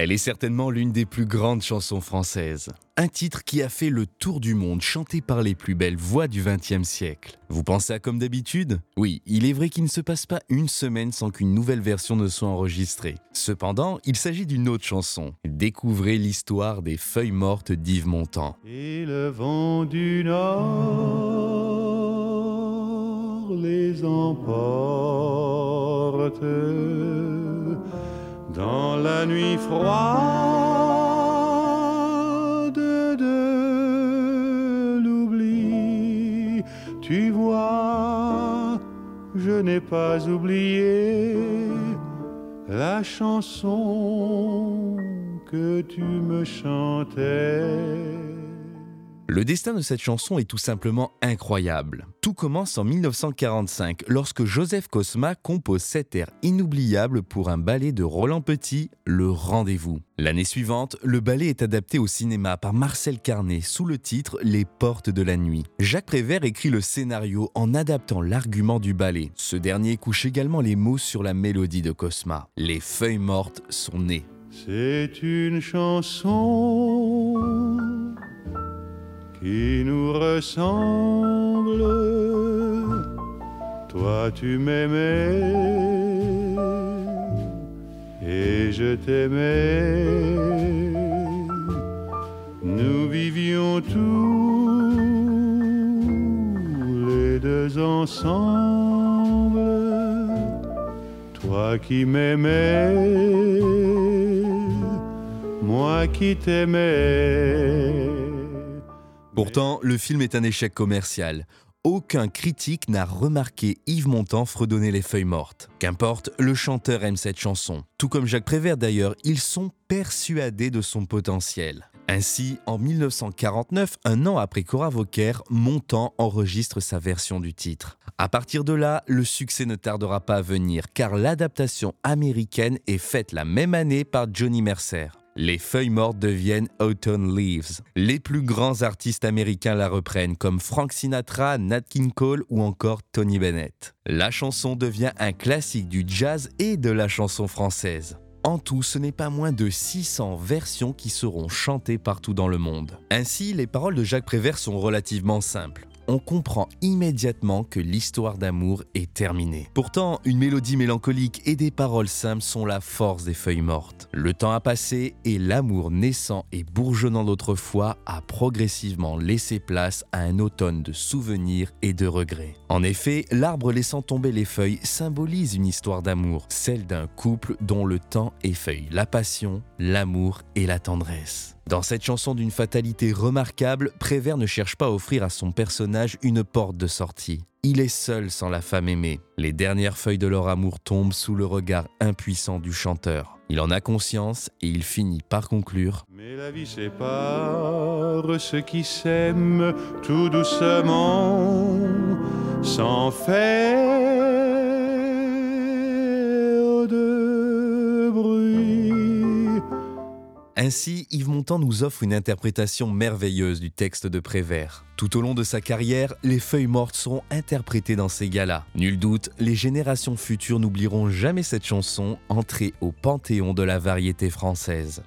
Elle est certainement l'une des plus grandes chansons françaises. Un titre qui a fait le tour du monde, chanté par les plus belles voix du XXe siècle. Vous pensez à comme d'habitude? Oui, il est vrai qu'il ne se passe pas une semaine sans qu'une nouvelle version ne soit enregistrée. Cependant, il s'agit d'une autre chanson. Découvrez l'histoire des feuilles mortes d'Yves Montand. Dans la nuit froide de l'oubli. Tu vois, je n'ai pas oublié la chanson que tu me chantais. Le destin de cette chanson est tout simplement incroyable. Tout commence en 1945 lorsque Joseph Cosma compose cet air inoubliable pour un ballet de Roland Petit, Le Rendez-vous. L'année suivante, le ballet est adapté au cinéma par Marcel Carnet sous le titre Les Portes de la Nuit. Jacques Prévert écrit le scénario en adaptant l'argument du ballet. Ce dernier couche également les mots sur la mélodie de Cosma. Les feuilles mortes sont nées. C'est une chanson qui nous ressemble. Toi tu m'aimais et je t'aimais. Nous vivions tous les deux ensemble. Toi qui m'aimais, moi qui t'aimais. Pourtant, le film est un échec commercial. Aucun critique n'a remarqué Yves Montand fredonner les feuilles mortes. Qu'importe, le chanteur aime cette chanson. Tout comme Jacques Prévert d'ailleurs, ils sont persuadés de son potentiel. Ainsi, en 1949, un an après Cora Vauquer, Montand enregistre sa version du titre. À partir de là, le succès ne tardera pas à venir, car l'adaptation américaine est faite la même année par Johnny Mercer. Les feuilles mortes deviennent Autumn Leaves. Les plus grands artistes américains la reprennent comme Frank Sinatra, Nat King Cole ou encore Tony Bennett. La chanson devient un classique du jazz et de la chanson française. En tout, ce n'est pas moins de 600 versions qui seront chantées partout dans le monde. Ainsi, les paroles de Jacques Prévert sont relativement simples on comprend immédiatement que l'histoire d'amour est terminée. Pourtant, une mélodie mélancolique et des paroles simples sont la force des feuilles mortes. Le temps a passé et l'amour naissant et bourgeonnant d'autrefois a progressivement laissé place à un automne de souvenirs et de regrets. En effet, l'arbre laissant tomber les feuilles symbolise une histoire d'amour, celle d'un couple dont le temps effeuille la passion, l'amour et la tendresse. Dans cette chanson d'une fatalité remarquable, Prévert ne cherche pas à offrir à son personnage une porte de sortie. Il est seul sans la femme aimée. Les dernières feuilles de leur amour tombent sous le regard impuissant du chanteur. Il en a conscience et il finit par conclure tout doucement, Ainsi, Yves Montand nous offre une interprétation merveilleuse du texte de Prévert. Tout au long de sa carrière, les feuilles mortes seront interprétées dans ces galas. Nul doute, les générations futures n'oublieront jamais cette chanson entrée au panthéon de la variété française.